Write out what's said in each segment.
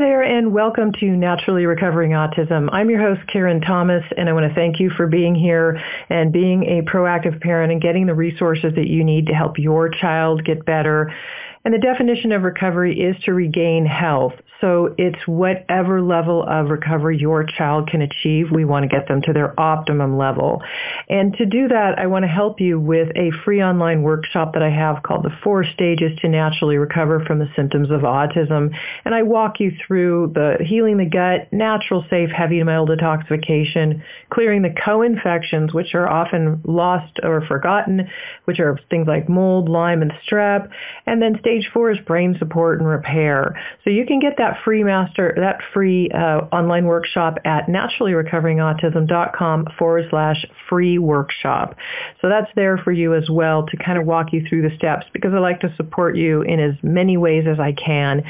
there, and welcome to Naturally Recovering Autism. I'm your host, Karen Thomas, and I want to thank you for being here and being a proactive parent and getting the resources that you need to help your child get better. And the definition of recovery is to regain health. So it's whatever level of recovery your child can achieve. We want to get them to their optimum level. And to do that, I want to help you with a free online workshop that I have called The Four Stages to Naturally Recover from the Symptoms of Autism. And I walk you through the healing the gut, natural, safe, heavy metal detoxification, clearing the co-infections, which are often lost or forgotten, which are things like mold, Lyme, and strep. And then stage four is brain support and repair. So you can get that free master, that free uh, online workshop at naturallyrecoveringautism.com forward slash free workshop. So that's there for you as well to kind of walk you through the steps because I like to support you in as many ways as I can.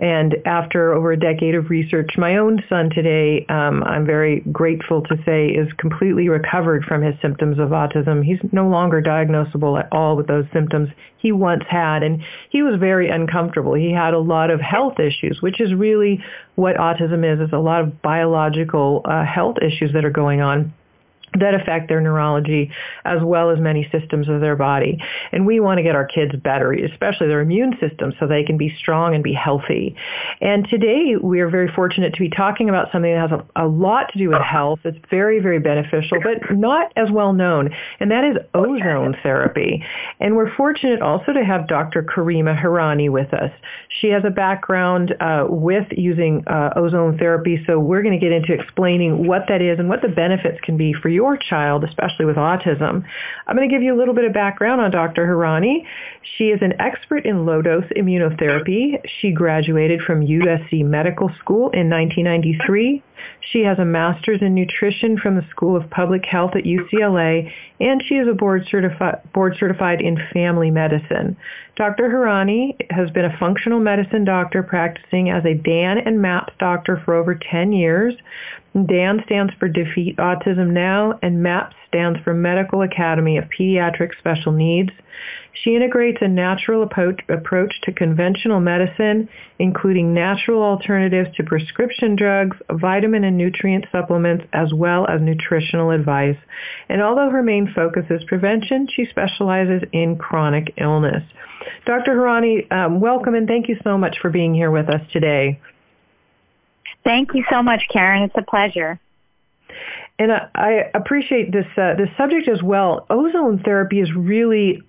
And after over a decade of research, my own son today, um, I'm very grateful to say, is completely recovered from his symptoms of autism. He's no longer diagnosable at all with those symptoms he once had. And he was very uncomfortable. He had a lot of health issues, which is really what autism is, is a lot of biological uh, health issues that are going on that affect their neurology as well as many systems of their body. And we want to get our kids better, especially their immune system, so they can be strong and be healthy. And today we are very fortunate to be talking about something that has a, a lot to do with health. It's very, very beneficial, but not as well known, and that is ozone therapy. And we're fortunate also to have Dr. Karima Hirani with us. She has a background uh, with using uh, ozone therapy, so we're going to get into explaining what that is and what the benefits can be for you your child, especially with autism. I'm going to give you a little bit of background on Dr. Hirani. She is an expert in low-dose immunotherapy. She graduated from USC Medical School in 1993. She has a master's in nutrition from the School of Public Health at UCLA, and she is a board, certifi- board certified in family medicine. Dr. Hirani has been a functional medicine doctor practicing as a DAN and MAPS doctor for over 10 years. DAN stands for Defeat Autism Now, and MAPS stands for Medical Academy of Pediatric Special Needs. She integrates a natural approach to conventional medicine, including natural alternatives to prescription drugs, vitamin and nutrient supplements, as well as nutritional advice. And although her main focus is prevention, she specializes in chronic illness. Dr. Hirani, um, welcome and thank you so much for being here with us today. Thank you so much, Karen. It's a pleasure. And I appreciate this uh, this subject as well. Ozone therapy is really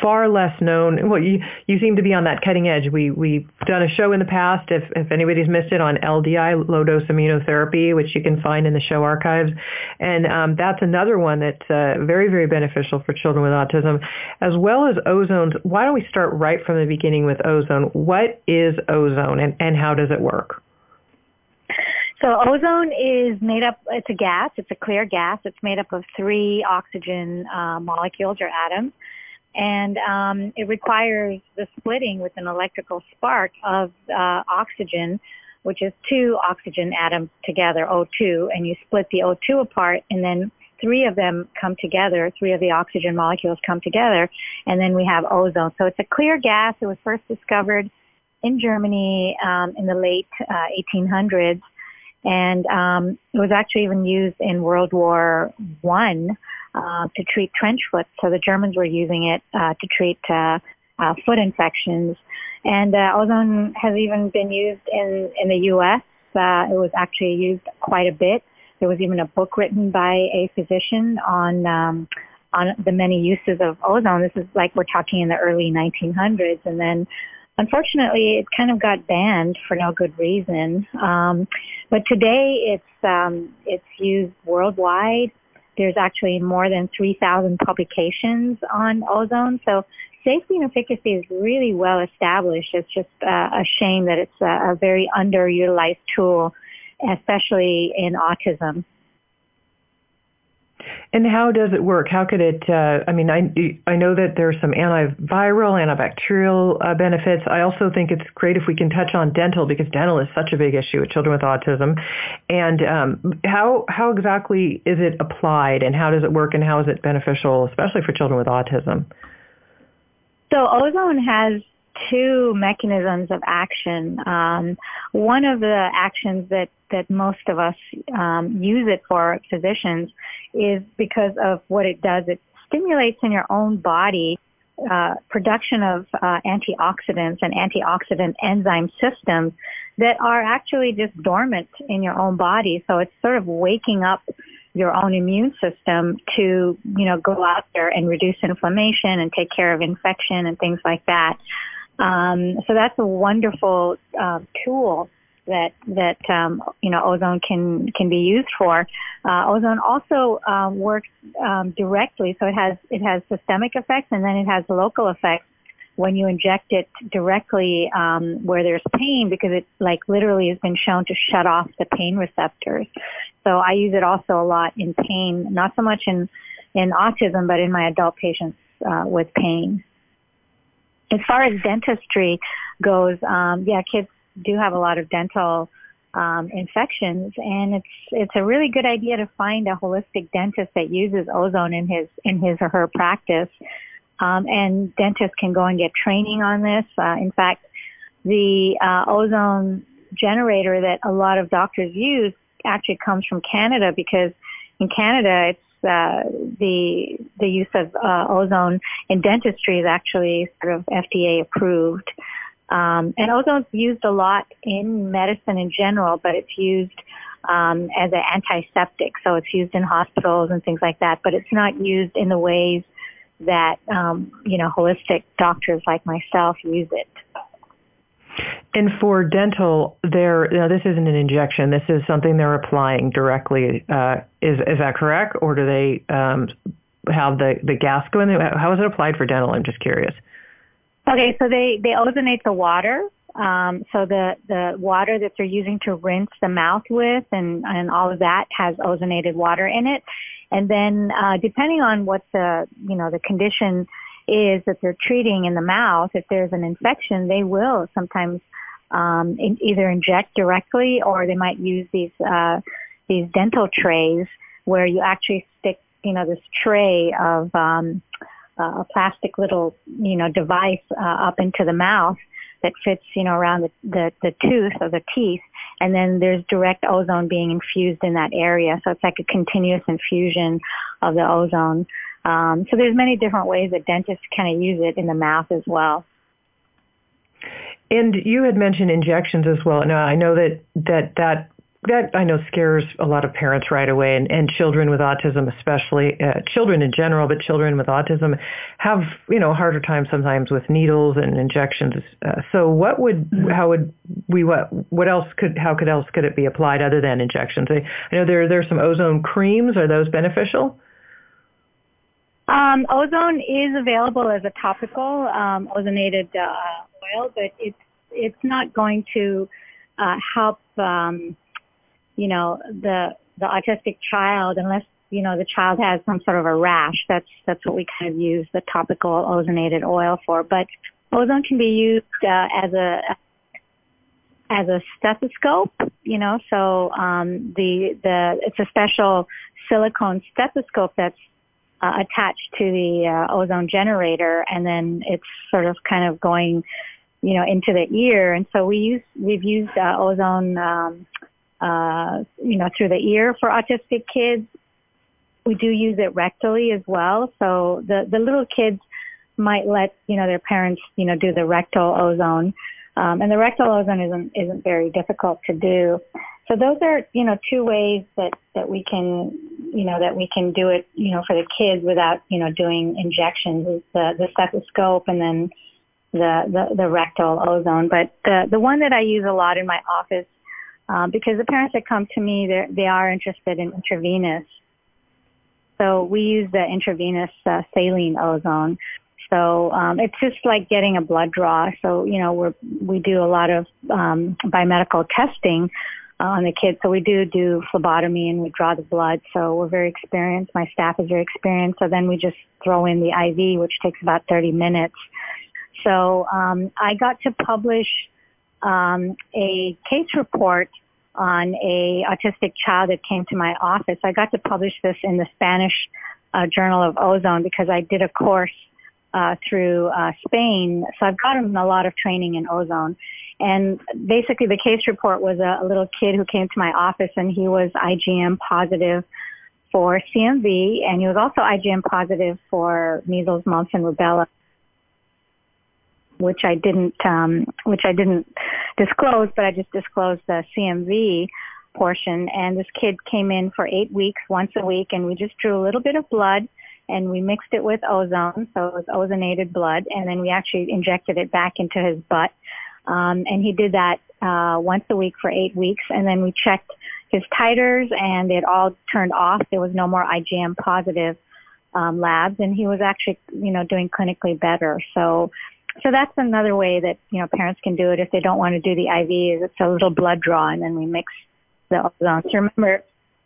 far less known. Well, you you seem to be on that cutting edge. We we've done a show in the past. If if anybody's missed it on LDI, low dose immunotherapy, which you can find in the show archives, and um, that's another one that's uh, very very beneficial for children with autism, as well as ozone. Why don't we start right from the beginning with ozone? What is ozone, and and how does it work? So ozone is made up, it's a gas, it's a clear gas. It's made up of three oxygen uh, molecules or atoms. And um, it requires the splitting with an electrical spark of uh, oxygen, which is two oxygen atoms together, O2, and you split the O2 apart and then three of them come together, three of the oxygen molecules come together, and then we have ozone. So it's a clear gas. It was first discovered in Germany um, in the late uh, 1800s and um, it was actually even used in World War One uh, to treat trench foot. So the Germans were using it uh, to treat uh, uh, foot infections, and uh, ozone has even been used in in the U.S. Uh, it was actually used quite a bit. There was even a book written by a physician on um, on the many uses of ozone. This is like we're talking in the early 1900s, and then unfortunately, it kind of got banned for no good reason. Um, but today, it's um, it's used worldwide. There's actually more than 3,000 publications on ozone. So safety and efficacy is really well established. It's just uh, a shame that it's a, a very underutilized tool, especially in autism. And how does it work? How could it? Uh, I mean, I I know that there's some antiviral, antibacterial uh, benefits. I also think it's great if we can touch on dental because dental is such a big issue with children with autism. And um, how how exactly is it applied, and how does it work, and how is it beneficial, especially for children with autism? So ozone has two mechanisms of action. Um, one of the actions that that most of us um, use it for physicians is because of what it does. It stimulates in your own body uh, production of uh, antioxidants and antioxidant enzyme systems that are actually just dormant in your own body. So it's sort of waking up your own immune system to, you know, go out there and reduce inflammation and take care of infection and things like that. Um, so that's a wonderful uh, tool that that um, you know ozone can can be used for. Uh, ozone also um, works um, directly, so it has it has systemic effects and then it has local effects when you inject it directly um, where there's pain because it like literally has been shown to shut off the pain receptors. So I use it also a lot in pain, not so much in in autism, but in my adult patients uh, with pain. As far as dentistry goes, um, yeah, kids do have a lot of dental um, infections, and it's it's a really good idea to find a holistic dentist that uses ozone in his in his or her practice. Um, and dentists can go and get training on this. Uh, in fact, the uh, ozone generator that a lot of doctors use actually comes from Canada because in Canada it's uh, the the use of uh, ozone in dentistry is actually sort of FDA approved. Um, and ozone's used a lot in medicine in general, but it's used um, as an antiseptic, so it's used in hospitals and things like that. But it's not used in the ways that um, you know holistic doctors like myself use it. And for dental, there now this isn't an injection. This is something they're applying directly. Uh, is is that correct, or do they um, have the the gas go in? How is it applied for dental? I'm just curious. Okay, so they they ozonate the water. Um, so the the water that they're using to rinse the mouth with and and all of that has ozonated water in it. And then uh, depending on what the you know the condition is that they're treating in the mouth, if there's an infection, they will sometimes um, in, either inject directly or they might use these uh, these dental trays where you actually stick you know this tray of um, uh, a plastic little, you know, device uh, up into the mouth that fits, you know, around the, the, the tooth or the teeth. And then there's direct ozone being infused in that area. So it's like a continuous infusion of the ozone. Um, so there's many different ways that dentists kind of use it in the mouth as well. And you had mentioned injections as well. Now I know that that that that I know scares a lot of parents right away, and, and children with autism, especially uh, children in general, but children with autism have you know harder time sometimes with needles and injections. Uh, so, what would how would we what what else could how could else could it be applied other than injections? I, I know there there's some ozone creams. Are those beneficial? Um, ozone is available as a topical um, ozonated uh, oil, but it's it's not going to uh, help. Um, you know, the, the autistic child, unless, you know, the child has some sort of a rash, that's, that's what we kind of use the topical ozonated oil for. But ozone can be used, uh, as a, as a stethoscope, you know, so, um, the, the, it's a special silicone stethoscope that's uh, attached to the uh, ozone generator and then it's sort of kind of going you know into the ear and so we use we've used uh, ozone um, uh, you know, through the ear for autistic kids. We do use it rectally as well. So the, the little kids might let, you know, their parents, you know, do the rectal ozone. Um, and the rectal ozone isn't, isn't very difficult to do. So those are, you know, two ways that, that we can, you know, that we can do it, you know, for the kids without, you know, doing injections is the, the stethoscope and then the, the, the rectal ozone. But the, the one that I use a lot in my office um, because the parents that come to me, they are interested in intravenous. So we use the intravenous uh, saline ozone. So um, it's just like getting a blood draw. So you know we're, we do a lot of um, biomedical testing uh, on the kids. So we do do phlebotomy and we draw the blood. So we're very experienced. My staff is very experienced. So then we just throw in the IV, which takes about 30 minutes. So um, I got to publish um, a case report on a autistic child that came to my office. I got to publish this in the Spanish uh, Journal of Ozone because I did a course uh, through uh, Spain. So I've gotten a lot of training in ozone. And basically the case report was a, a little kid who came to my office and he was IgM positive for CMV and he was also IgM positive for measles, mumps, and rubella which I didn't, um, which I didn't disclose, but I just disclosed the CMV portion. And this kid came in for eight weeks, once a week, and we just drew a little bit of blood and we mixed it with ozone, so it was ozonated blood, and then we actually injected it back into his butt. Um, and he did that uh, once a week for eight weeks, and then we checked his titers, and it all turned off. There was no more IgM positive um, labs, and he was actually, you know, doing clinically better. So, so that's another way that you know parents can do it if they don't want to do the IV. Is it's a little blood draw, and then we mix the ozone. So remember,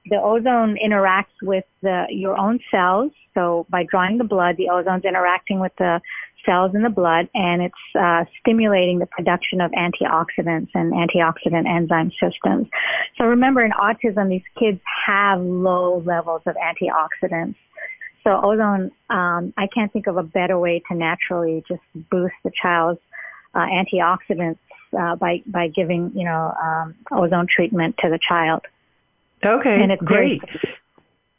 the ozone interacts with the, your own cells. So by drawing the blood, the ozone's interacting with the cells in the blood and it's uh, stimulating the production of antioxidants and antioxidant enzyme systems. So remember in autism, these kids have low levels of antioxidants. So ozone, um, I can't think of a better way to naturally just boost the child's uh, antioxidants uh, by by giving you know um, ozone treatment to the child. Okay, and it's great. Very,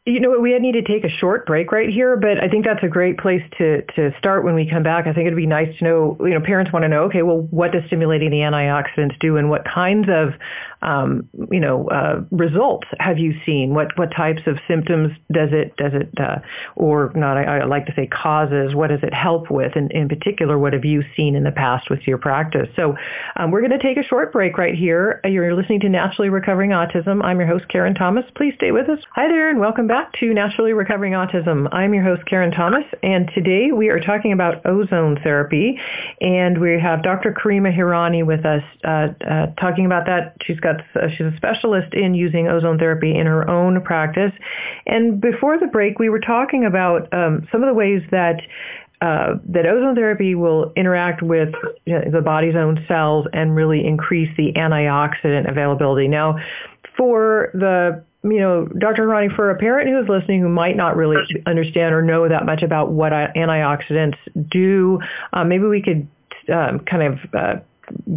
you know, what, we need to take a short break right here, but I think that's a great place to, to start when we come back. I think it'd be nice to know, you know, parents want to know, okay, well, what does stimulating the antioxidants do and what kinds of, um, you know, uh, results have you seen? What, what types of symptoms does it, does it, uh, or not, I, I like to say causes, what does it help with? And in particular, what have you seen in the past with your practice? So um, we're going to take a short break right here. You're listening to Naturally Recovering Autism. I'm your host, Karen Thomas. Please stay with us. Hi there and welcome back to Naturally Recovering Autism. I'm your host, Karen Thomas, and today we are talking about ozone therapy, and we have Dr. Karima Hirani with us uh, uh, talking about that. She's got uh, she's a specialist in using ozone therapy in her own practice. And before the break, we were talking about um, some of the ways that uh, that ozone therapy will interact with you know, the body's own cells and really increase the antioxidant availability. Now, for the you know, Dr. Ronnie, for a parent who's listening who might not really understand or know that much about what antioxidants do, uh, maybe we could um, kind of uh,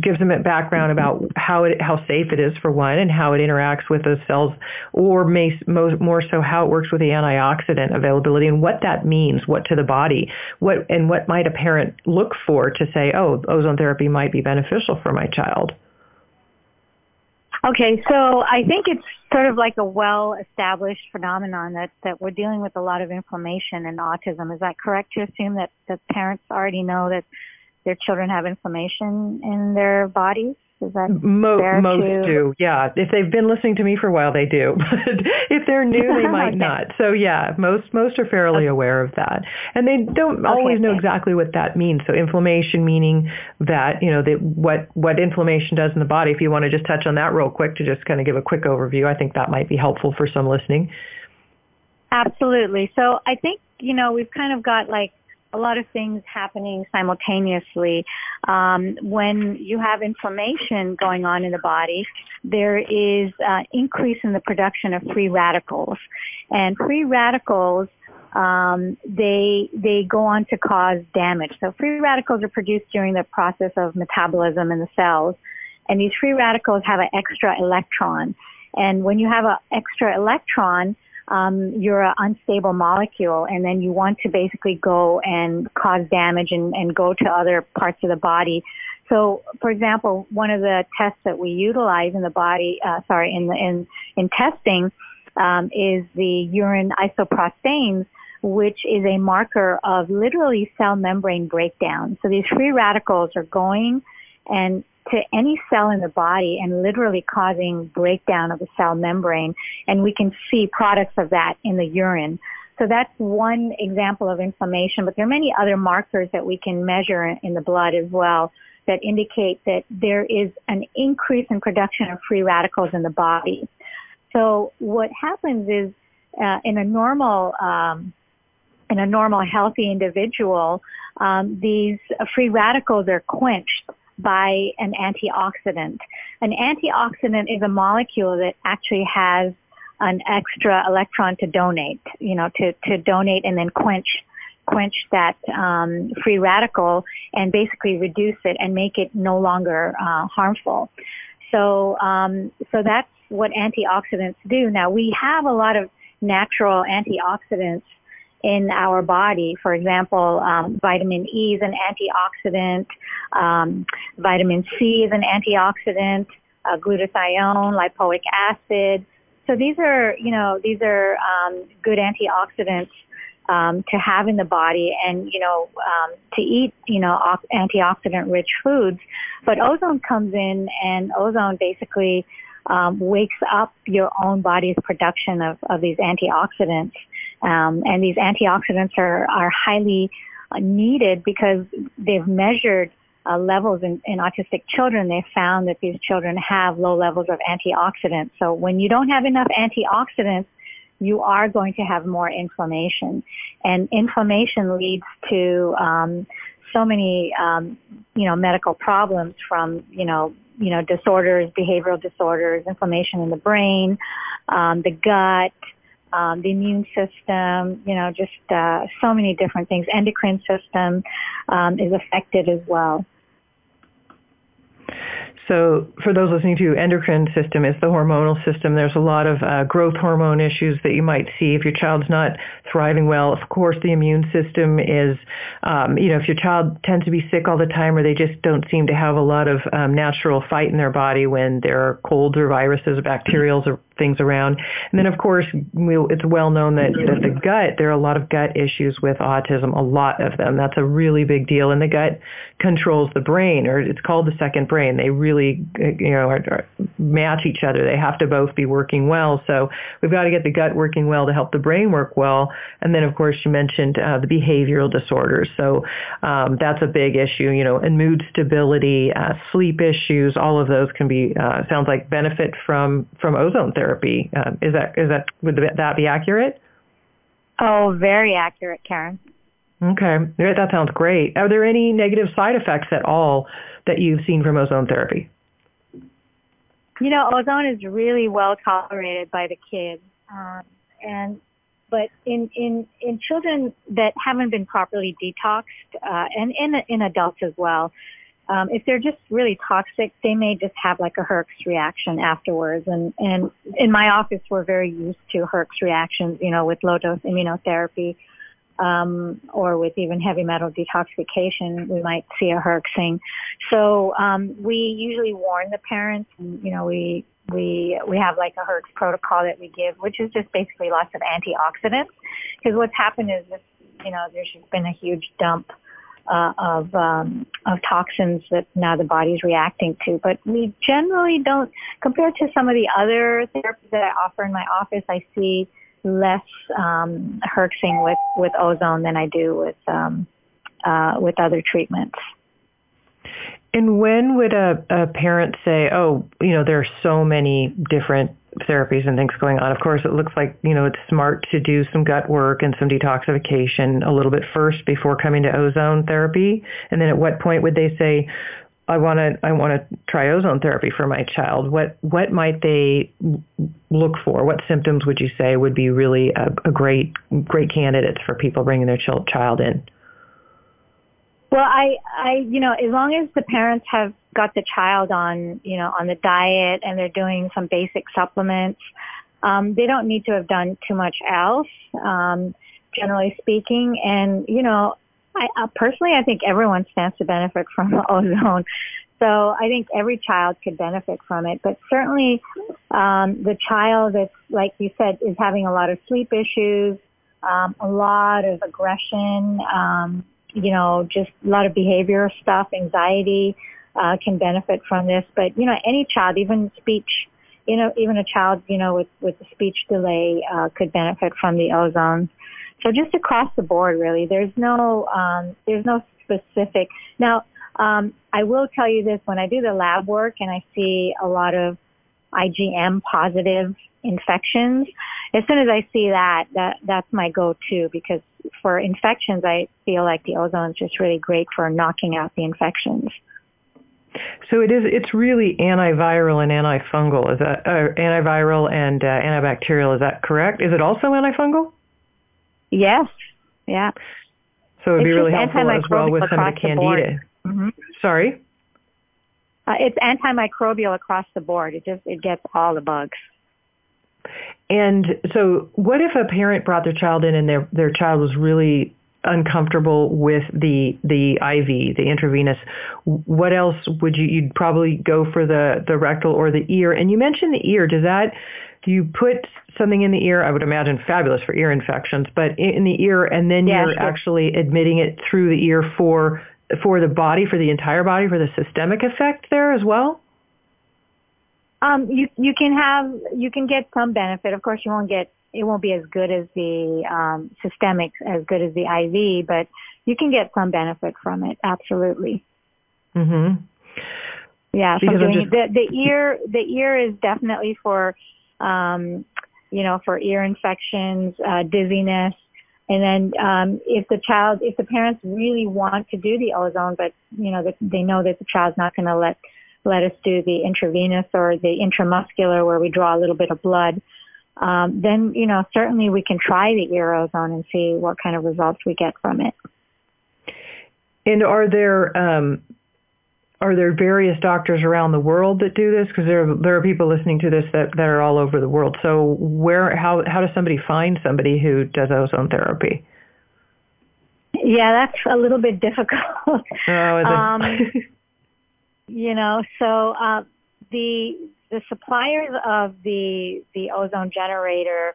give them a background about how it how safe it is for one and how it interacts with those cells, or may, more so how it works with the antioxidant availability and what that means, what to the body, what and what might a parent look for to say, oh, ozone therapy might be beneficial for my child. Okay, so I think it's sort of like a well-established phenomenon that, that we're dealing with a lot of inflammation in autism. Is that correct to assume that, that parents already know that their children have inflammation in their bodies? Is that Mo- most to... do, yeah. If they've been listening to me for a while, they do. But if they're new, they might okay. not. So yeah, most most are fairly okay. aware of that, and they don't oh, always okay. know exactly what that means. So inflammation meaning that you know that what what inflammation does in the body. If you want to just touch on that real quick to just kind of give a quick overview, I think that might be helpful for some listening. Absolutely. So I think you know we've kind of got like a lot of things happening simultaneously. Um, when you have inflammation going on in the body, there is uh, increase in the production of free radicals, and free radicals um, they they go on to cause damage. So free radicals are produced during the process of metabolism in the cells, and these free radicals have an extra electron. And when you have an extra electron, um, you're an unstable molecule and then you want to basically go and cause damage and, and go to other parts of the body. So, for example, one of the tests that we utilize in the body, uh, sorry, in the, in, in testing, um, is the urine isoprostanes, which is a marker of literally cell membrane breakdown. So these free radicals are going and to any cell in the body and literally causing breakdown of the cell membrane. And we can see products of that in the urine. So that's one example of inflammation, but there are many other markers that we can measure in the blood as well that indicate that there is an increase in production of free radicals in the body. So what happens is uh, in a normal um, in a normal healthy individual, um, these free radicals are quenched by an antioxidant. An antioxidant is a molecule that actually has an extra electron to donate, you know, to, to donate and then quench quench that um, free radical and basically reduce it and make it no longer uh, harmful. So, um, so that's what antioxidants do. Now we have a lot of natural antioxidants in our body. For example, um, vitamin E is an antioxidant. Um, vitamin C is an antioxidant. Uh, glutathione, lipoic acid. So these are, you know, these are um, good antioxidants um, to have in the body, and you know, um, to eat, you know, antioxidant-rich foods. But ozone comes in, and ozone basically um, wakes up your own body's production of, of these antioxidants. Um, and these antioxidants are, are highly uh, needed because they've measured uh, levels in, in autistic children. They found that these children have low levels of antioxidants. So when you don't have enough antioxidants, you are going to have more inflammation. And inflammation leads to um, so many, um, you know, medical problems from, you know, you know, disorders, behavioral disorders, inflammation in the brain, um, the gut, um, the immune system, you know, just uh, so many different things. Endocrine system um, is affected as well. So for those listening to endocrine system, is the hormonal system. There's a lot of uh, growth hormone issues that you might see if your child's not thriving well. Of course, the immune system is, um, you know, if your child tends to be sick all the time or they just don't seem to have a lot of um, natural fight in their body when there are colds or viruses or bacterials or things around. And then, of course, it's well known that, that the gut, there are a lot of gut issues with autism, a lot of them. That's a really big deal. And the gut controls the brain, or it's called the second brain. They really, you know, are, are match each other. They have to both be working well. So we've got to get the gut working well to help the brain work well. And then, of course, you mentioned uh, the behavioral disorders. So um, that's a big issue, you know, and mood stability, uh, sleep issues, all of those can be, uh, sounds like benefit from, from ozone therapy. Uh, is that, is that, would that be accurate? Oh, very accurate, Karen. Okay, that sounds great. Are there any negative side effects at all that you've seen from ozone therapy? You know, ozone is really well tolerated by the kids, um, and but in in in children that haven't been properly detoxed, uh, and in in adults as well, um, if they're just really toxic, they may just have like a Herx reaction afterwards. And and in my office, we're very used to Herx reactions, you know, with low dose immunotherapy um, or with even heavy metal detoxification, we might see a herxing. So um, we usually warn the parents. And, you know, we we we have like a herx protocol that we give, which is just basically lots of antioxidants. Because what's happened is this, you know, there's been a huge dump uh, of um, of toxins that now the body's reacting to. But we generally don't, compared to some of the other therapies that I offer in my office, I see less um, herxing with, with ozone than I do with um, uh, with other treatments. And when would a, a parent say, "Oh, you know, there are so many different therapies and things going on. Of course, it looks like, you know, it's smart to do some gut work and some detoxification a little bit first before coming to ozone therapy. And then at what point would they say, I want to I want to try ozone therapy for my child. What what might they look for? What symptoms would you say would be really a, a great great candidates for people bringing their child in? Well, I I you know as long as the parents have got the child on you know on the diet and they're doing some basic supplements, um, they don't need to have done too much else. Um, generally speaking, and you know I, uh, personally, I think everyone stands to benefit from ozone. So I think every child could benefit from it, but certainly um, the child that's, like you said, is having a lot of sleep issues, um, a lot of aggression, um, you know, just a lot of behavior stuff, anxiety uh, can benefit from this. But you know, any child, even speech, you know, even a child, you know, with with a speech delay uh, could benefit from the ozone. So just across the board, really, there's no um, there's no specific. Now, um, I will tell you this: when I do the lab work and I see a lot of IgM positive infections, as soon as I see that, that that's my go-to because for infections, I feel like the ozone is just really great for knocking out the infections. So it is. It's really antiviral and antifungal. Is that uh, antiviral and uh, antibacterial? Is that correct? Is it also antifungal? Yes. Yeah. So it'd be really helpful as well with some of the candida. The mm-hmm. Sorry. Uh, it's antimicrobial across the board. It just it gets all the bugs. And so, what if a parent brought their child in and their their child was really uncomfortable with the the IV, the intravenous? What else would you? You'd probably go for the the rectal or the ear. And you mentioned the ear. Does that do you put something in the ear? I would imagine fabulous for ear infections, but in the ear, and then yeah, you're sure. actually admitting it through the ear for for the body, for the entire body, for the systemic effect there as well. Um, you you can have you can get some benefit. Of course, you won't get it won't be as good as the um, systemic, as good as the IV, but you can get some benefit from it. Absolutely. Mhm. Yeah. So doing, just- the the ear the ear is definitely for um, you know for ear infections, uh, dizziness, and then um, if the child if the parents really want to do the ozone, but you know that they know that the child's not going to let let us do the intravenous or the intramuscular where we draw a little bit of blood, um, then, you know, certainly we can try the ear ozone and see what kind of results we get from it. And are there um, are there various doctors around the world that do this? Because there there are people listening to this that, that are all over the world. So where how how does somebody find somebody who does ozone therapy? Yeah, that's a little bit difficult. Oh, is it? Um, you know, so uh, the the suppliers of the the ozone generator,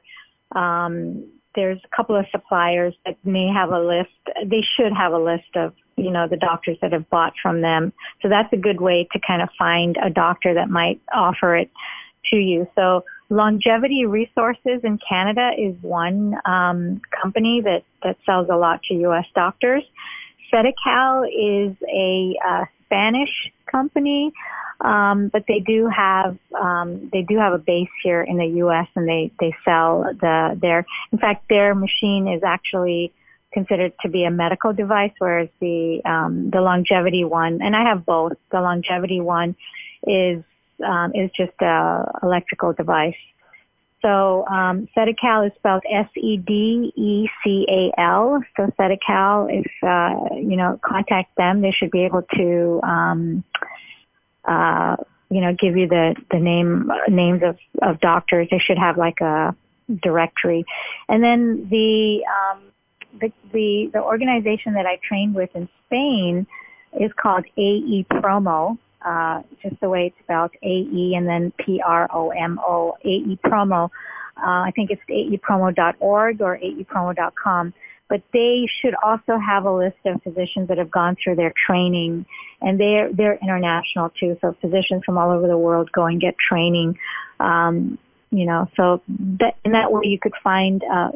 um, there's a couple of suppliers that may have a list. They should have a list of you know the doctors that have bought from them. So that's a good way to kind of find a doctor that might offer it to you. So Longevity Resources in Canada is one um, company that that sells a lot to U.S. doctors. Sedecal is a uh, Spanish company, um, but they do have um, they do have a base here in the U.S. and they they sell the their in fact their machine is actually considered to be a medical device, whereas the um, the longevity one and I have both. The longevity one is um, is just a electrical device. So um, Sedecal is spelled S-E-D-E-C-A-L. So Sedecal, if uh, you know, contact them. They should be able to, um, uh, you know, give you the the name names of of doctors. They should have like a directory, and then the um, the, the the organization that I trained with in Spain is called AE Promo uh, just the way it's spelled, A-E and then P-R-O-M-O, AE Promo. Uh, I think it's aepromo.org or aepromo.com. But they should also have a list of physicians that have gone through their training, and they're they're international too. So physicians from all over the world go and get training. Um, you know, so that in that way you could find uh,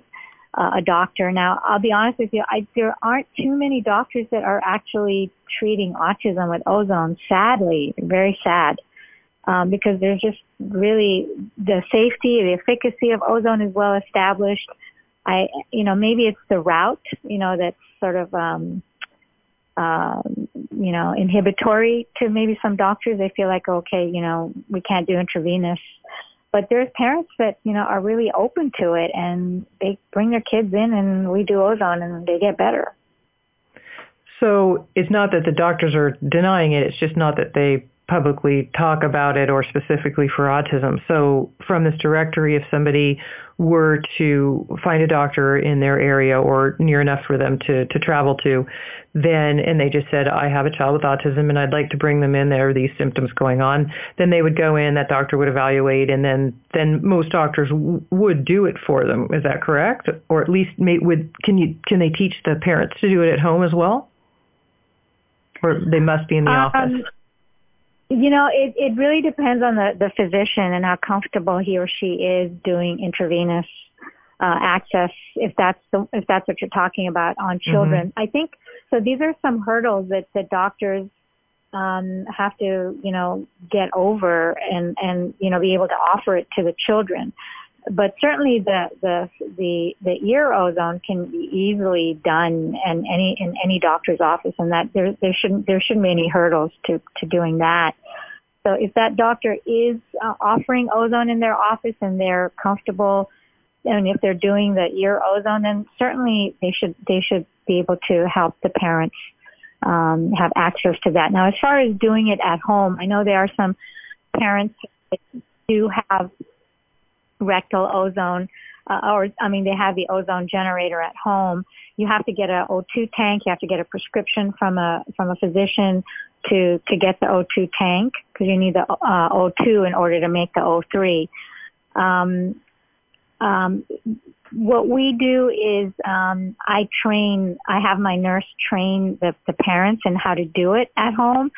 uh, a doctor. Now, I'll be honest with you, I, there aren't too many doctors that are actually treating autism with ozone, sadly, very sad. Um, because there's just really the safety, the efficacy of ozone is well established. I, you know, maybe it's the route, you know, that's sort of, um, um, you know, inhibitory to maybe some doctors. They feel like, okay, you know, we can't do intravenous but there's parents that you know are really open to it and they bring their kids in and we do ozone and they get better. So it's not that the doctors are denying it, it's just not that they publicly talk about it or specifically for autism. So from this directory, if somebody were to find a doctor in their area or near enough for them to, to travel to, then, and they just said, I have a child with autism and I'd like to bring them in, there are these symptoms going on, then they would go in, that doctor would evaluate, and then, then most doctors w- would do it for them. Is that correct? Or at least may, would, can you, can they teach the parents to do it at home as well? Or they must be in the Um, office? You know, it, it really depends on the, the physician and how comfortable he or she is doing intravenous uh, access. If that's the, if that's what you're talking about on children, I think so. These are some hurdles that that doctors um, have to you know get over and and you know be able to offer it to the children. But certainly the the the the ear ozone can be easily done in any in any doctor's office, and that there there shouldn't there shouldn't be any hurdles to to doing that. So if that doctor is uh, offering ozone in their office and they're comfortable, and if they're doing the ear ozone, then certainly they should they should be able to help the parents um, have access to that. Now, as far as doing it at home, I know there are some parents that do have rectal ozone, uh, or I mean, they have the ozone generator at home. You have to get a O2 tank. You have to get a prescription from a from a physician to to get the O2 tank because you need the uh, O2 in order to make the O3. Um, um, what we do is um, I train. I have my nurse train the, the parents and how to do it at home.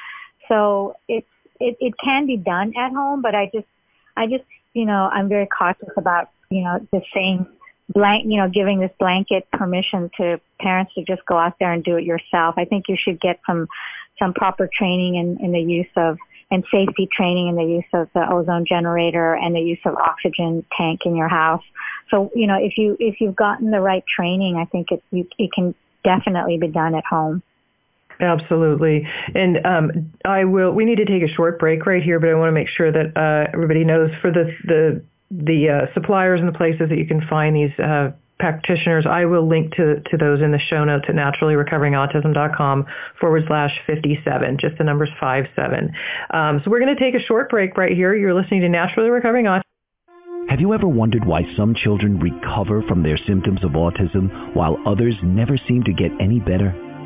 So it's it, it can be done at home, but I just I just you know I'm very cautious about you know just saying blank you know giving this blanket permission to parents to just go out there and do it yourself. I think you should get some some proper training in, in the use of and safety training in the use of the ozone generator and the use of oxygen tank in your house. So, you know, if you, if you've gotten the right training, I think it, you, it can definitely be done at home. Absolutely. And um, I will. We need to take a short break right here, but I want to make sure that uh, everybody knows for the the the uh, suppliers and the places that you can find these uh, practitioners, I will link to, to those in the show notes at naturallyrecoveringautism.com forward slash 57, just the numbers 57. Um, so we're going to take a short break right here. You're listening to Naturally Recovering Autism. Have you ever wondered why some children recover from their symptoms of autism while others never seem to get any better?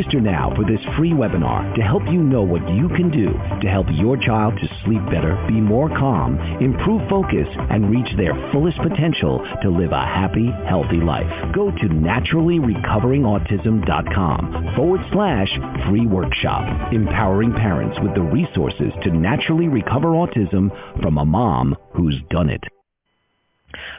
Register now for this free webinar to help you know what you can do to help your child to sleep better, be more calm, improve focus, and reach their fullest potential to live a happy, healthy life. Go to naturallyrecoveringautism.com forward slash free workshop, empowering parents with the resources to naturally recover autism from a mom who's done it.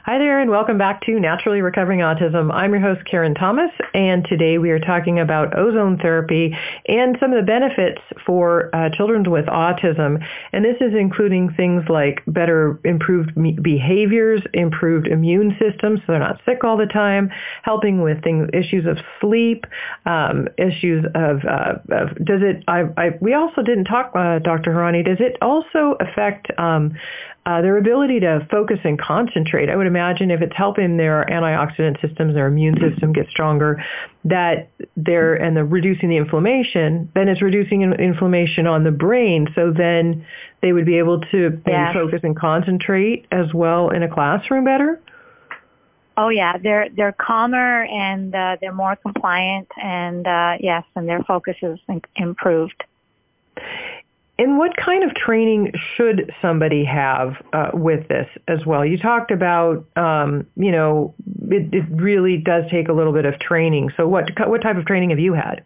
Hi there and welcome back to Naturally Recovering Autism. I'm your host Karen Thomas and today we are talking about ozone therapy and some of the benefits for uh, children with autism. And this is including things like better improved behaviors, improved immune systems so they're not sick all the time, helping with things, issues of sleep, um, issues of, uh, of, does it, I, I, we also didn't talk, uh, Dr. Hirani, does it also affect um, uh, their ability to focus and concentrate. I would imagine if it's helping their antioxidant systems, their immune system get stronger, that they're and the reducing the inflammation, then it's reducing inflammation on the brain. So then they would be able to yeah. focus and concentrate as well in a classroom better. Oh yeah, they're they're calmer and uh, they're more compliant, and uh, yes, and their focus is improved. And what kind of training should somebody have uh, with this as well? You talked about, um, you know, it, it, really does take a little bit of training. So what what type of training have you had?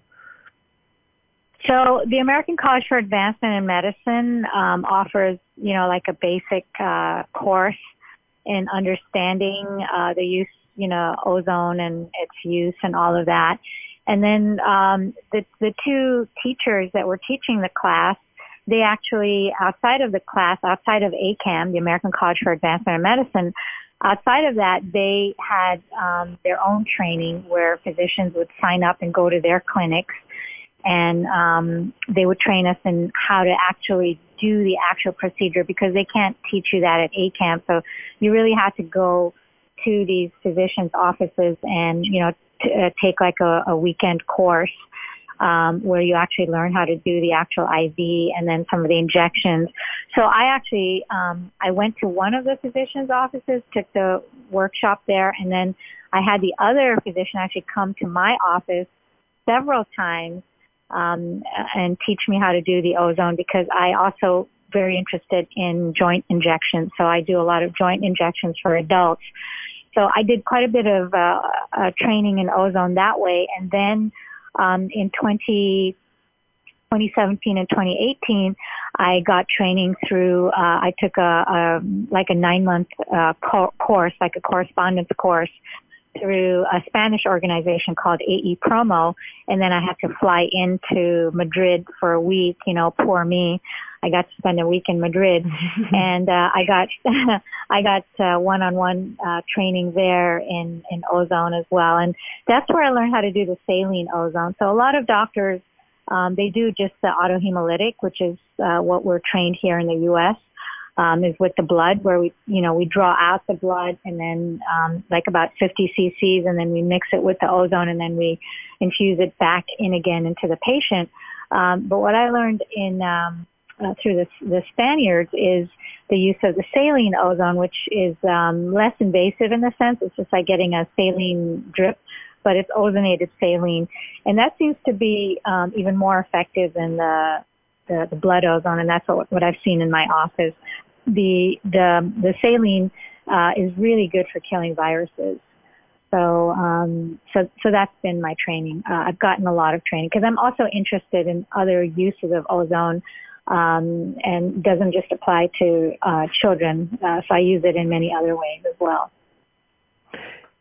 So the American College for Advancement in Medicine um, offers, you know, like a basic uh, course in understanding uh, the use, you know, ozone and its use and all of that. And then um, the the two teachers that were teaching the class they actually, outside of the class, outside of ACAM, the American College for Advancement in Medicine, outside of that, they had um, their own training where physicians would sign up and go to their clinics, and um, they would train us in how to actually do the actual procedure because they can't teach you that at ACAM. So you really have to go to these physicians' offices and you know t- uh, take like a, a weekend course um, where you actually learn how to do the actual IV and then some of the injections. So I actually um, I went to one of the physician's offices, took the workshop there, and then I had the other physician actually come to my office several times um, and teach me how to do the ozone because I also very interested in joint injections. So I do a lot of joint injections for adults. So I did quite a bit of uh, uh, training in ozone that way, and then um, in 20, 2017 and 2018, I got training through. Uh, I took a, a like a nine month uh, co- course, like a correspondence course, through a Spanish organization called AE Promo, and then I had to fly into Madrid for a week. You know, poor me. I got to spend a week in Madrid, and uh, I got I got uh, one-on-one uh, training there in in ozone as well, and that's where I learned how to do the saline ozone. So a lot of doctors um, they do just the autohemolytic, which is uh, what we're trained here in the U.S um, is with the blood where we, you know, we draw out the blood and then um, like about 50 cc's and then we mix it with the ozone and then we infuse it back in again into the patient. Um, but what I learned in um, uh, through the, the Spaniards is the use of the saline ozone, which is um, less invasive in the sense it's just like getting a saline drip, but it's ozonated saline, and that seems to be um, even more effective than the the, the blood ozone, and that's what, what I've seen in my office the the the saline uh, is really good for killing viruses. So um, so so that's been my training. Uh, I've gotten a lot of training because I'm also interested in other uses of ozone. Um, and doesn't just apply to uh, children, uh, so I use it in many other ways as well.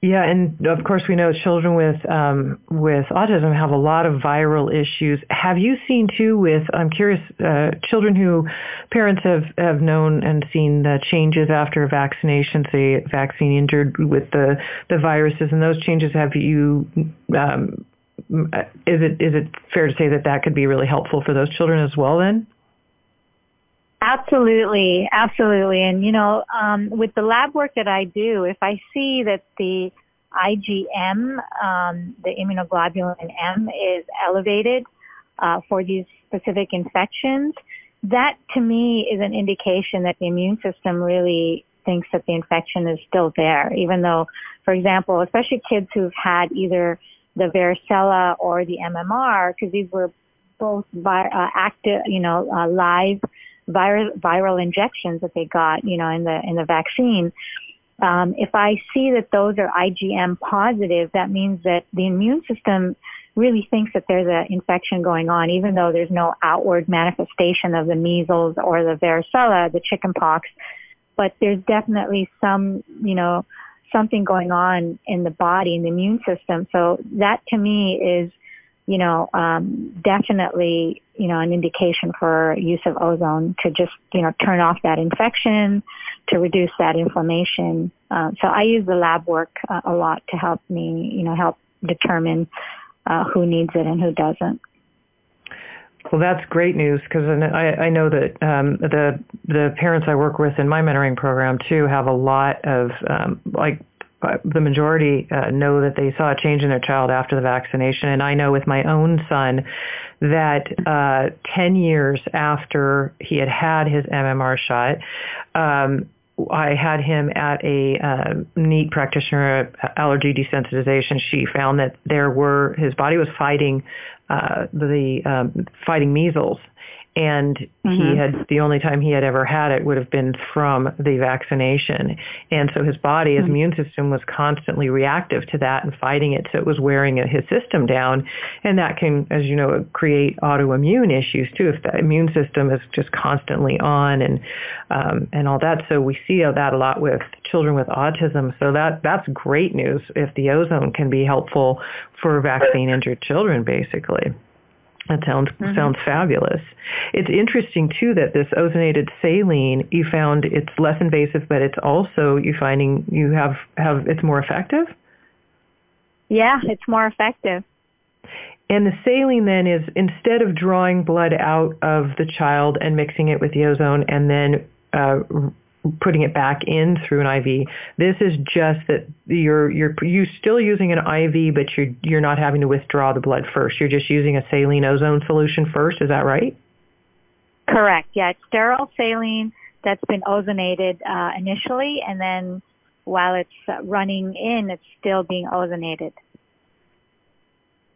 Yeah, and of course we know children with um, with autism have a lot of viral issues. Have you seen too with I'm curious uh, children who parents have have known and seen the changes after vaccination, say vaccine injured with the the viruses and those changes. Have you um, is it is it fair to say that that could be really helpful for those children as well then? Absolutely, absolutely. And you know, um, with the lab work that I do, if I see that the IgM, um, the immunoglobulin M, is elevated uh, for these specific infections, that to me is an indication that the immune system really thinks that the infection is still there, even though, for example, especially kids who've had either the varicella or the MMR, because these were both vi- uh, active, you know, uh, live viral viral injections that they got, you know, in the in the vaccine. Um, if I see that those are IgM positive, that means that the immune system really thinks that there's an infection going on, even though there's no outward manifestation of the measles or the varicella, the chickenpox. But there's definitely some, you know, something going on in the body, in the immune system. So that to me is you know, um, definitely, you know, an indication for use of ozone to just, you know, turn off that infection, to reduce that inflammation. Uh, so I use the lab work uh, a lot to help me, you know, help determine uh, who needs it and who doesn't. Well, that's great news because I, I know that um, the the parents I work with in my mentoring program too have a lot of um, like the majority uh, know that they saw a change in their child after the vaccination. And I know with my own son that uh, 10 years after he had had his MMR shot, um, I had him at a uh, NAET practitioner allergy desensitization. She found that there were his body was fighting uh, the um, fighting measles, and mm-hmm. he had the only time he had ever had it would have been from the vaccination. And so his body his mm-hmm. immune system was constantly reactive to that and fighting it. So it was wearing his system down. And that can as you know create autoimmune issues too if the immune system is just constantly on and um, and all that. So we see that a lot with children with autism. So that that's great news if the ozone can be helpful for vaccine injured children basically that sounds mm-hmm. sounds fabulous. It's interesting too that this ozonated saline you found it's less invasive, but it's also you finding you have have it's more effective. Yeah, it's more effective. And the saline then is instead of drawing blood out of the child and mixing it with the ozone and then uh, putting it back in through an IV. This is just that you're you're you still using an IV, but you're you're not having to withdraw the blood first. You're just using a saline ozone solution first. Is that right? Correct. Yeah, it's sterile saline that's been ozonated uh, initially, and then while it's uh, running in, it's still being ozonated.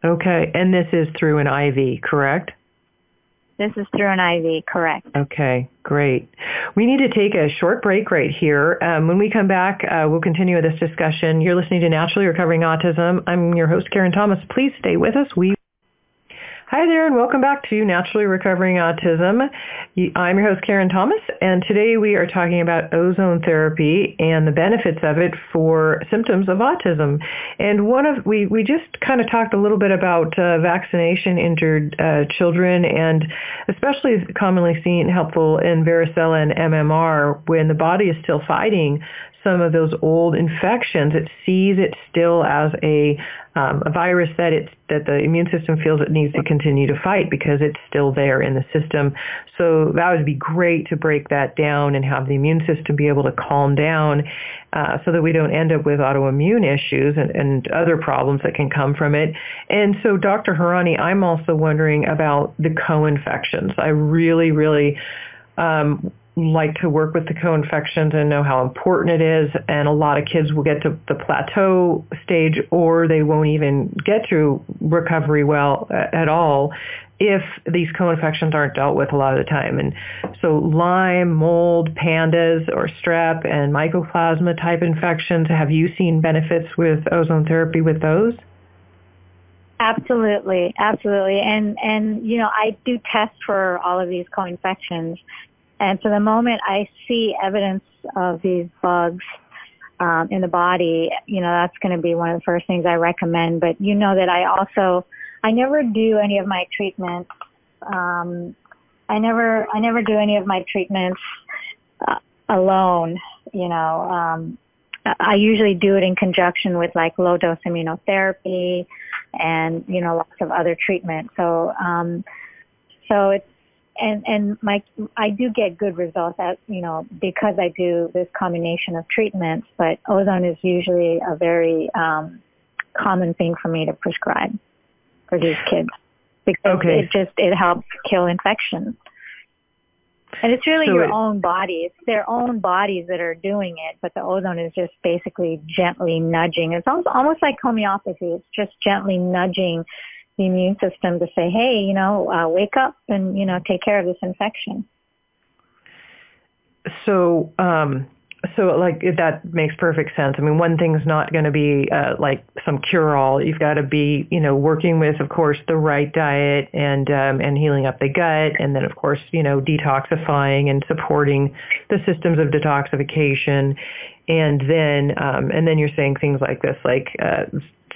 Okay, and this is through an IV, correct? This is through an IV, correct. Okay, great. We need to take a short break right here. Um, when we come back, uh, we'll continue this discussion. You're listening to Naturally Recovering Autism. I'm your host, Karen Thomas. Please stay with us. We Hi there, and welcome back to Naturally Recovering Autism. I'm your host, Karen Thomas, and today we are talking about ozone therapy and the benefits of it for symptoms of autism. And one of we we just kind of talked a little bit about uh, vaccination injured uh, children, and especially commonly seen helpful in varicella and MMR when the body is still fighting some of those old infections. It sees it still as a, um, a virus that it's that the immune system feels it needs to continue to fight because it's still there in the system. So that would be great to break that down and have the immune system be able to calm down uh, so that we don't end up with autoimmune issues and, and other problems that can come from it. And so, Dr. Hirani, I'm also wondering about the co-infections. I really, really um, like to work with the co-infections and know how important it is. And a lot of kids will get to the plateau stage or they won't even get to recovery well uh, at all if these co-infections aren't dealt with a lot of the time. And so Lyme, mold, pandas, or strep and mycoplasma type infections, have you seen benefits with ozone therapy with those? Absolutely, absolutely. And and you know, I do test for all of these co-infections and for the moment I see evidence of these bugs um, in the body, you know, that's going to be one of the first things I recommend. But you know that I also, I never do any of my treatments. Um, I never, I never do any of my treatments uh, alone. You know, um, I usually do it in conjunction with like low dose immunotherapy and you know lots of other treatment. So, um, so it's and and my I do get good results at you know because I do this combination of treatments. But ozone is usually a very um, common thing for me to prescribe for these kids because okay. it just it helps kill infections. And it's really so your it, own body. It's their own bodies that are doing it, but the ozone is just basically gently nudging. It's almost, almost like homeopathy. It's just gently nudging the immune system to say, hey, you know, uh, wake up and, you know, take care of this infection. So, um, so like that makes perfect sense. I mean, one thing's not going to be uh, like some cure-all. You've got to be, you know, working with, of course, the right diet and um, and healing up the gut, and then of course, you know, detoxifying and supporting the systems of detoxification, and then um, and then you're saying things like this, like uh,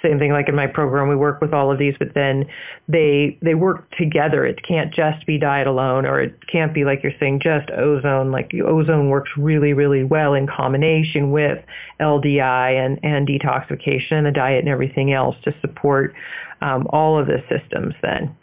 same thing like in my program we work with all of these but then they they work together. It can't just be diet alone or it can't be like you're saying just ozone. Like ozone works really really well in combination with LDI and and detoxification and the diet and everything else to support um, all of the systems then.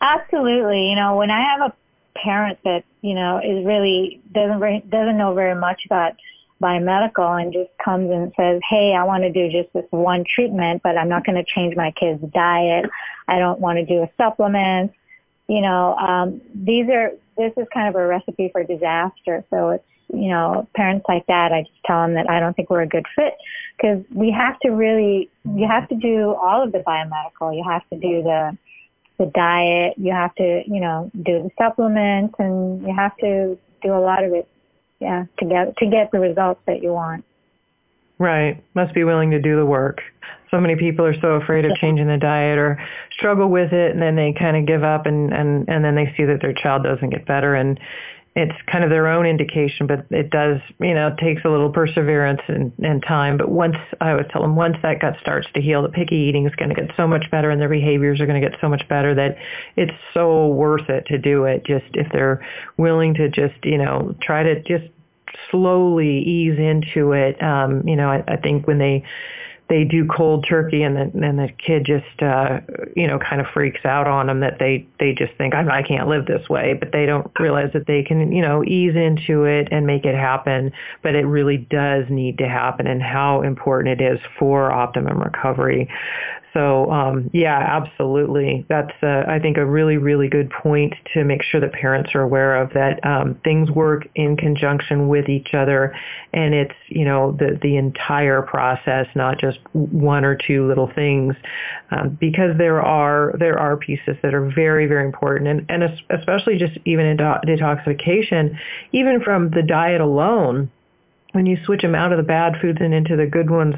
Absolutely. You know when I have a parent that you know is really doesn't doesn't know very much about biomedical and just comes and says, hey, I want to do just this one treatment, but I'm not going to change my kid's diet. I don't want to do a supplement. You know, um, these are, this is kind of a recipe for disaster. So it's, you know, parents like that, I just tell them that I don't think we're a good fit because we have to really, you have to do all of the biomedical. You have to do the, the diet. You have to, you know, do the supplements and you have to do a lot of it yeah, to get to get the results that you want. Right. Must be willing to do the work. So many people are so afraid of changing the diet or struggle with it and then they kind of give up and, and, and then they see that their child doesn't get better and it's kind of their own indication, but it does, you know, takes a little perseverance and, and time. But once, I always tell them, once that gut starts to heal, the picky eating is going to get so much better and their behaviors are going to get so much better that it's so worth it to do it. Just if they're willing to just, you know, try to just slowly ease into it. Um, you know, I, I think when they, they do cold turkey and the and the kid just uh you know kind of freaks out on them that they they just think I, I can't live this way but they don't realize that they can you know ease into it and make it happen. But it really does need to happen and how important it is for optimum recovery so um, yeah, absolutely. That's uh, I think a really really good point to make sure that parents are aware of that um, things work in conjunction with each other, and it's you know the the entire process, not just one or two little things, um, because there are there are pieces that are very very important, and and especially just even in detoxification, even from the diet alone, when you switch them out of the bad foods and into the good ones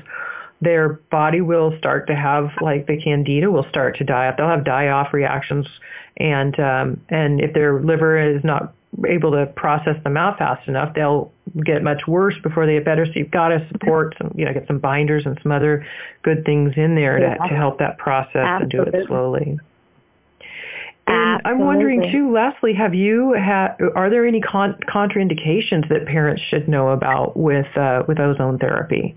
their body will start to have like the candida will start to die off. They'll have die off reactions, and um, and if their liver is not able to process them out fast enough, they'll get much worse before they get better. So you've got to support some, you know, get some binders and some other good things in there yeah. to, to help that process Absolutely. and do it slowly. And I'm wondering too, lastly, have you had? Are there any con- contraindications that parents should know about with uh, with ozone therapy?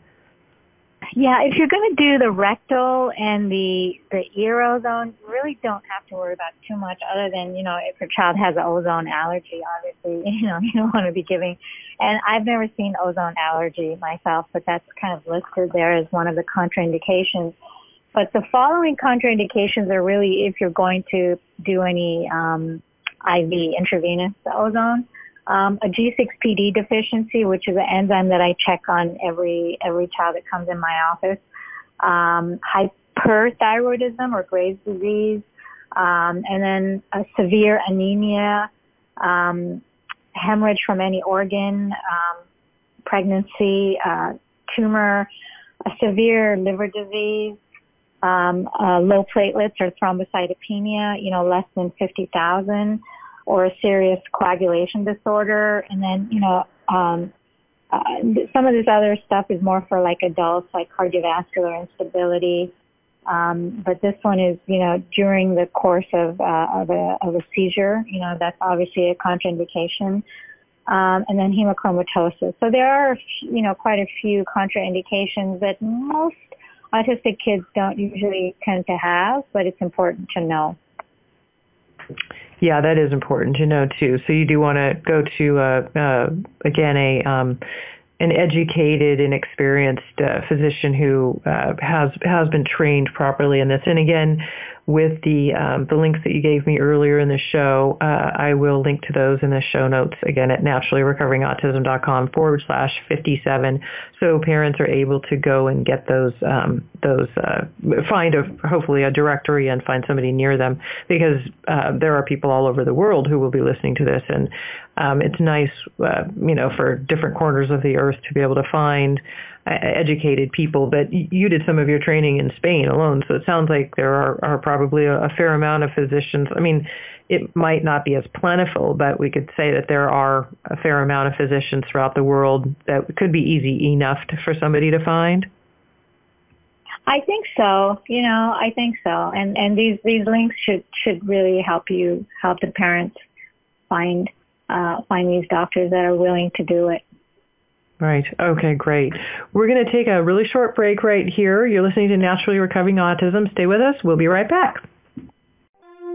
Yeah, if you're going to do the rectal and the the ear ozone, really don't have to worry about too much other than, you know, if your child has an ozone allergy, obviously, you know, you don't want to be giving. And I've never seen ozone allergy myself, but that's kind of listed there as one of the contraindications. But the following contraindications are really if you're going to do any um, IV intravenous ozone um, a G6PD deficiency, which is an enzyme that I check on every every child that comes in my office. Um, hyperthyroidism or Graves' disease, um, and then a severe anemia, um, hemorrhage from any organ, um, pregnancy, uh, tumor, a severe liver disease, um, uh, low platelets or thrombocytopenia, you know, less than 50,000 or a serious coagulation disorder. And then, you know, um, uh, some of this other stuff is more for like adults, like cardiovascular instability. Um, but this one is, you know, during the course of, uh, of, a, of a seizure, you know, that's obviously a contraindication. Um, and then hemochromatosis. So there are, you know, quite a few contraindications that most autistic kids don't usually tend to have, but it's important to know. Yeah, that is important to know too. So you do want to go to uh, uh, again a um, an educated and experienced uh, physician who uh, has has been trained properly in this. And again, with the um, the links that you gave me earlier in the show. Uh, I will link to those in the show notes again at naturallyrecoveringautism.com forward slash 57. So parents are able to go and get those um, those uh, find a hopefully a directory and find somebody near them because uh, there are people all over the world who will be listening to this and um, it's nice uh, you know for different corners of the earth to be able to find educated people, but you did some of your training in Spain alone, so it sounds like there are, are probably a, a fair amount of physicians. I mean, it might not be as plentiful, but we could say that there are a fair amount of physicians throughout the world that could be easy enough to, for somebody to find. I think so. You know, I think so. And and these these links should should really help you help the parents find uh, find these doctors that are willing to do it. Right. Okay, great. We're going to take a really short break right here. You're listening to Naturally Recovering Autism. Stay with us. We'll be right back.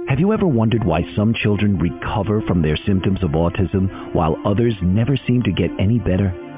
Have you ever wondered why some children recover from their symptoms of autism while others never seem to get any better?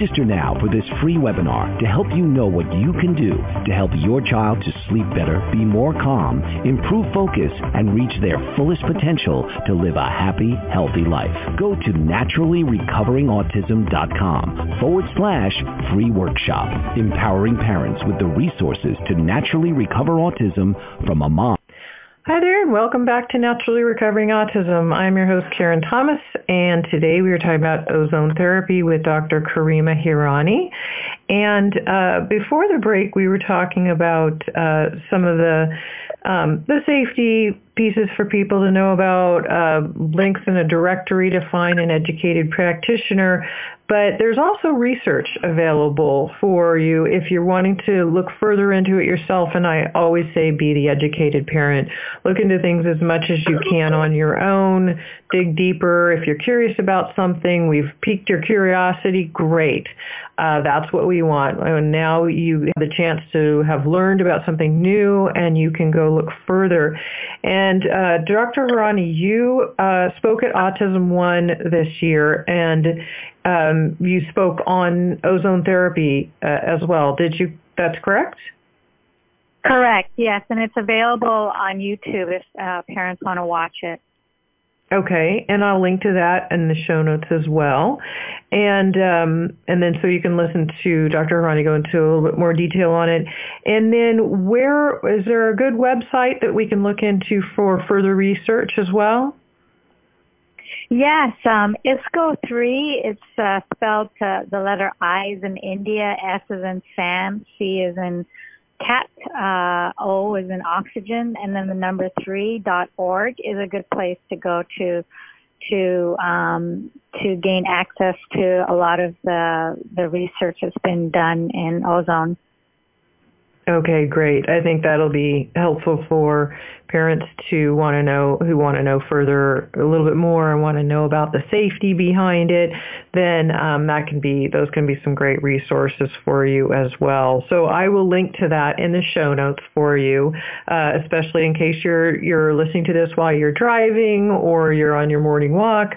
Register now for this free webinar to help you know what you can do to help your child to sleep better, be more calm, improve focus, and reach their fullest potential to live a happy, healthy life. Go to naturallyrecoveringautism.com forward slash free workshop, empowering parents with the resources to naturally recover autism from a mom. Hi there, and welcome back to Naturally Recovering Autism. I'm your host, Karen Thomas, and today we are talking about ozone therapy with Dr. Karima Hirani. And uh, before the break, we were talking about uh, some of the um, the safety pieces for people to know about, uh, links in a directory to find an educated practitioner. But there's also research available for you if you're wanting to look further into it yourself. And I always say be the educated parent. Look into things as much as you can on your own. Dig deeper. If you're curious about something, we've piqued your curiosity, great. Uh, that's what we want. And now you have the chance to have learned about something new and you can go look further. And uh, Dr. Hirani, you uh, spoke at Autism One this year and um, you spoke on ozone therapy uh, as well. Did you? That's correct? Correct. Yes, and it's available on YouTube if uh, parents want to watch it. Okay, and I'll link to that in the show notes as well, and um, and then so you can listen to Dr. Hirani go into a little bit more detail on it. And then where is there a good website that we can look into for further research as well? Yes, um, ISCO3, it's uh, spelled uh, the letter I is in India, S is in Sam, C is in cat, uh, O is in oxygen, and then the number three dot org is a good place to go to to um, to gain access to a lot of the the research that's been done in ozone. Okay, great. I think that'll be helpful for parents to want to know who want to know further a little bit more and want to know about the safety behind it. Then um, that can be those can be some great resources for you as well. So I will link to that in the show notes for you, uh, especially in case you're you're listening to this while you're driving or you're on your morning walk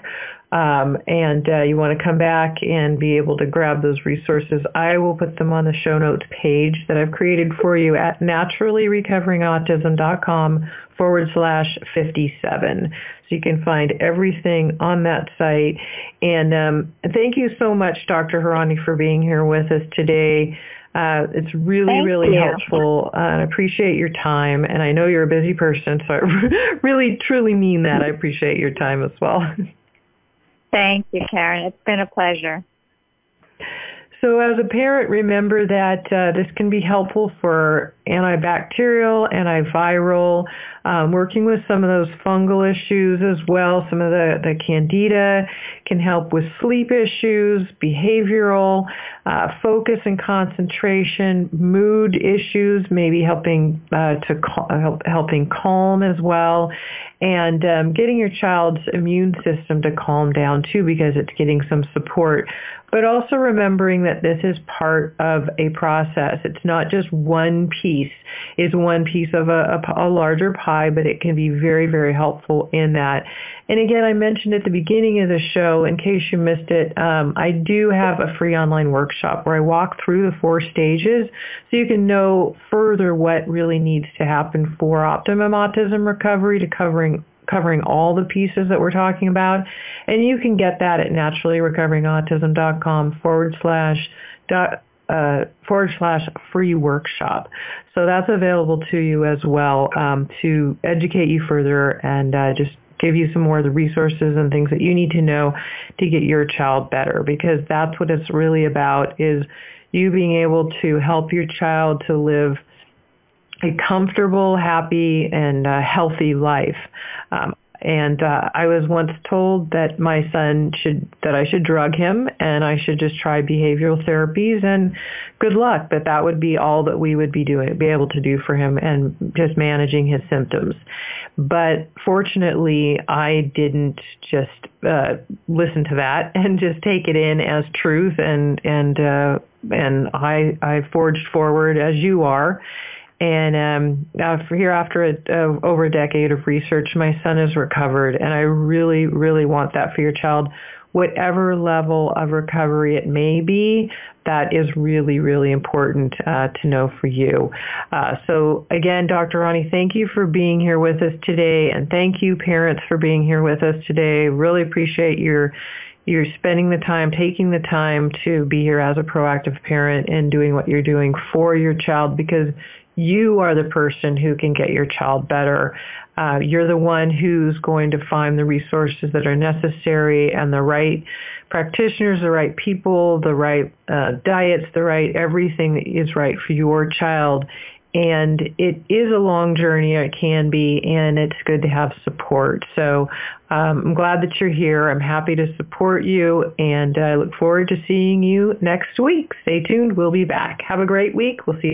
um, and uh, you want to come back and be able to grab those resources, I will put them on the show notes page that I've created for you at naturallyrecoveringautism.com forward slash 57. So you can find everything on that site. And um, thank you so much, Dr. Hirani, for being here with us today. Uh, it's really, Thank really you. helpful. Uh, I appreciate your time. And I know you're a busy person, so I really, truly mean that. I appreciate your time as well. Thank you, Karen. It's been a pleasure. So as a parent, remember that uh, this can be helpful for antibacterial, antiviral, um, working with some of those fungal issues as well. Some of the, the candida can help with sleep issues, behavioral, uh, focus and concentration, mood issues, maybe helping uh, to cal- help, helping calm as well, and um, getting your child's immune system to calm down too because it's getting some support but also remembering that this is part of a process. It's not just one piece, is one piece of a, a, a, larger pie, but it can be very, very helpful in that. And again, I mentioned at the beginning of the show, in case you missed it, um, I do have a free online workshop where I walk through the four stages so you can know further what really needs to happen for optimum autism recovery to covering covering all the pieces that we're talking about. And you can get that at naturallyrecoveringautism.com forward slash dot, uh, forward slash free workshop. So that's available to you as well um, to educate you further and uh, just give you some more of the resources and things that you need to know to get your child better because that's what it's really about is you being able to help your child to live – a comfortable, happy, and uh, healthy life. Um, and uh, I was once told that my son should that I should drug him and I should just try behavioral therapies and good luck that that would be all that we would be doing be able to do for him and just managing his symptoms. But fortunately, I didn't just uh, listen to that and just take it in as truth and and uh, and I I forged forward as you are and um, here, after a, over a decade of research, my son has recovered, and I really, really want that for your child. Whatever level of recovery it may be, that is really, really important uh, to know for you. Uh, so again, Dr. Hirani, thank you for being here with us today, and thank you, parents, for being here with us today. Really appreciate your you're spending the time, taking the time to be here as a proactive parent and doing what you're doing for your child because you are the person who can get your child better. Uh, you're the one who's going to find the resources that are necessary and the right practitioners, the right people, the right uh, diets, the right everything that is right for your child. And it is a long journey, it can be, and it's good to have support. So um, I'm glad that you're here. I'm happy to support you, and I look forward to seeing you next week. Stay tuned. We'll be back. Have a great week. We'll see you.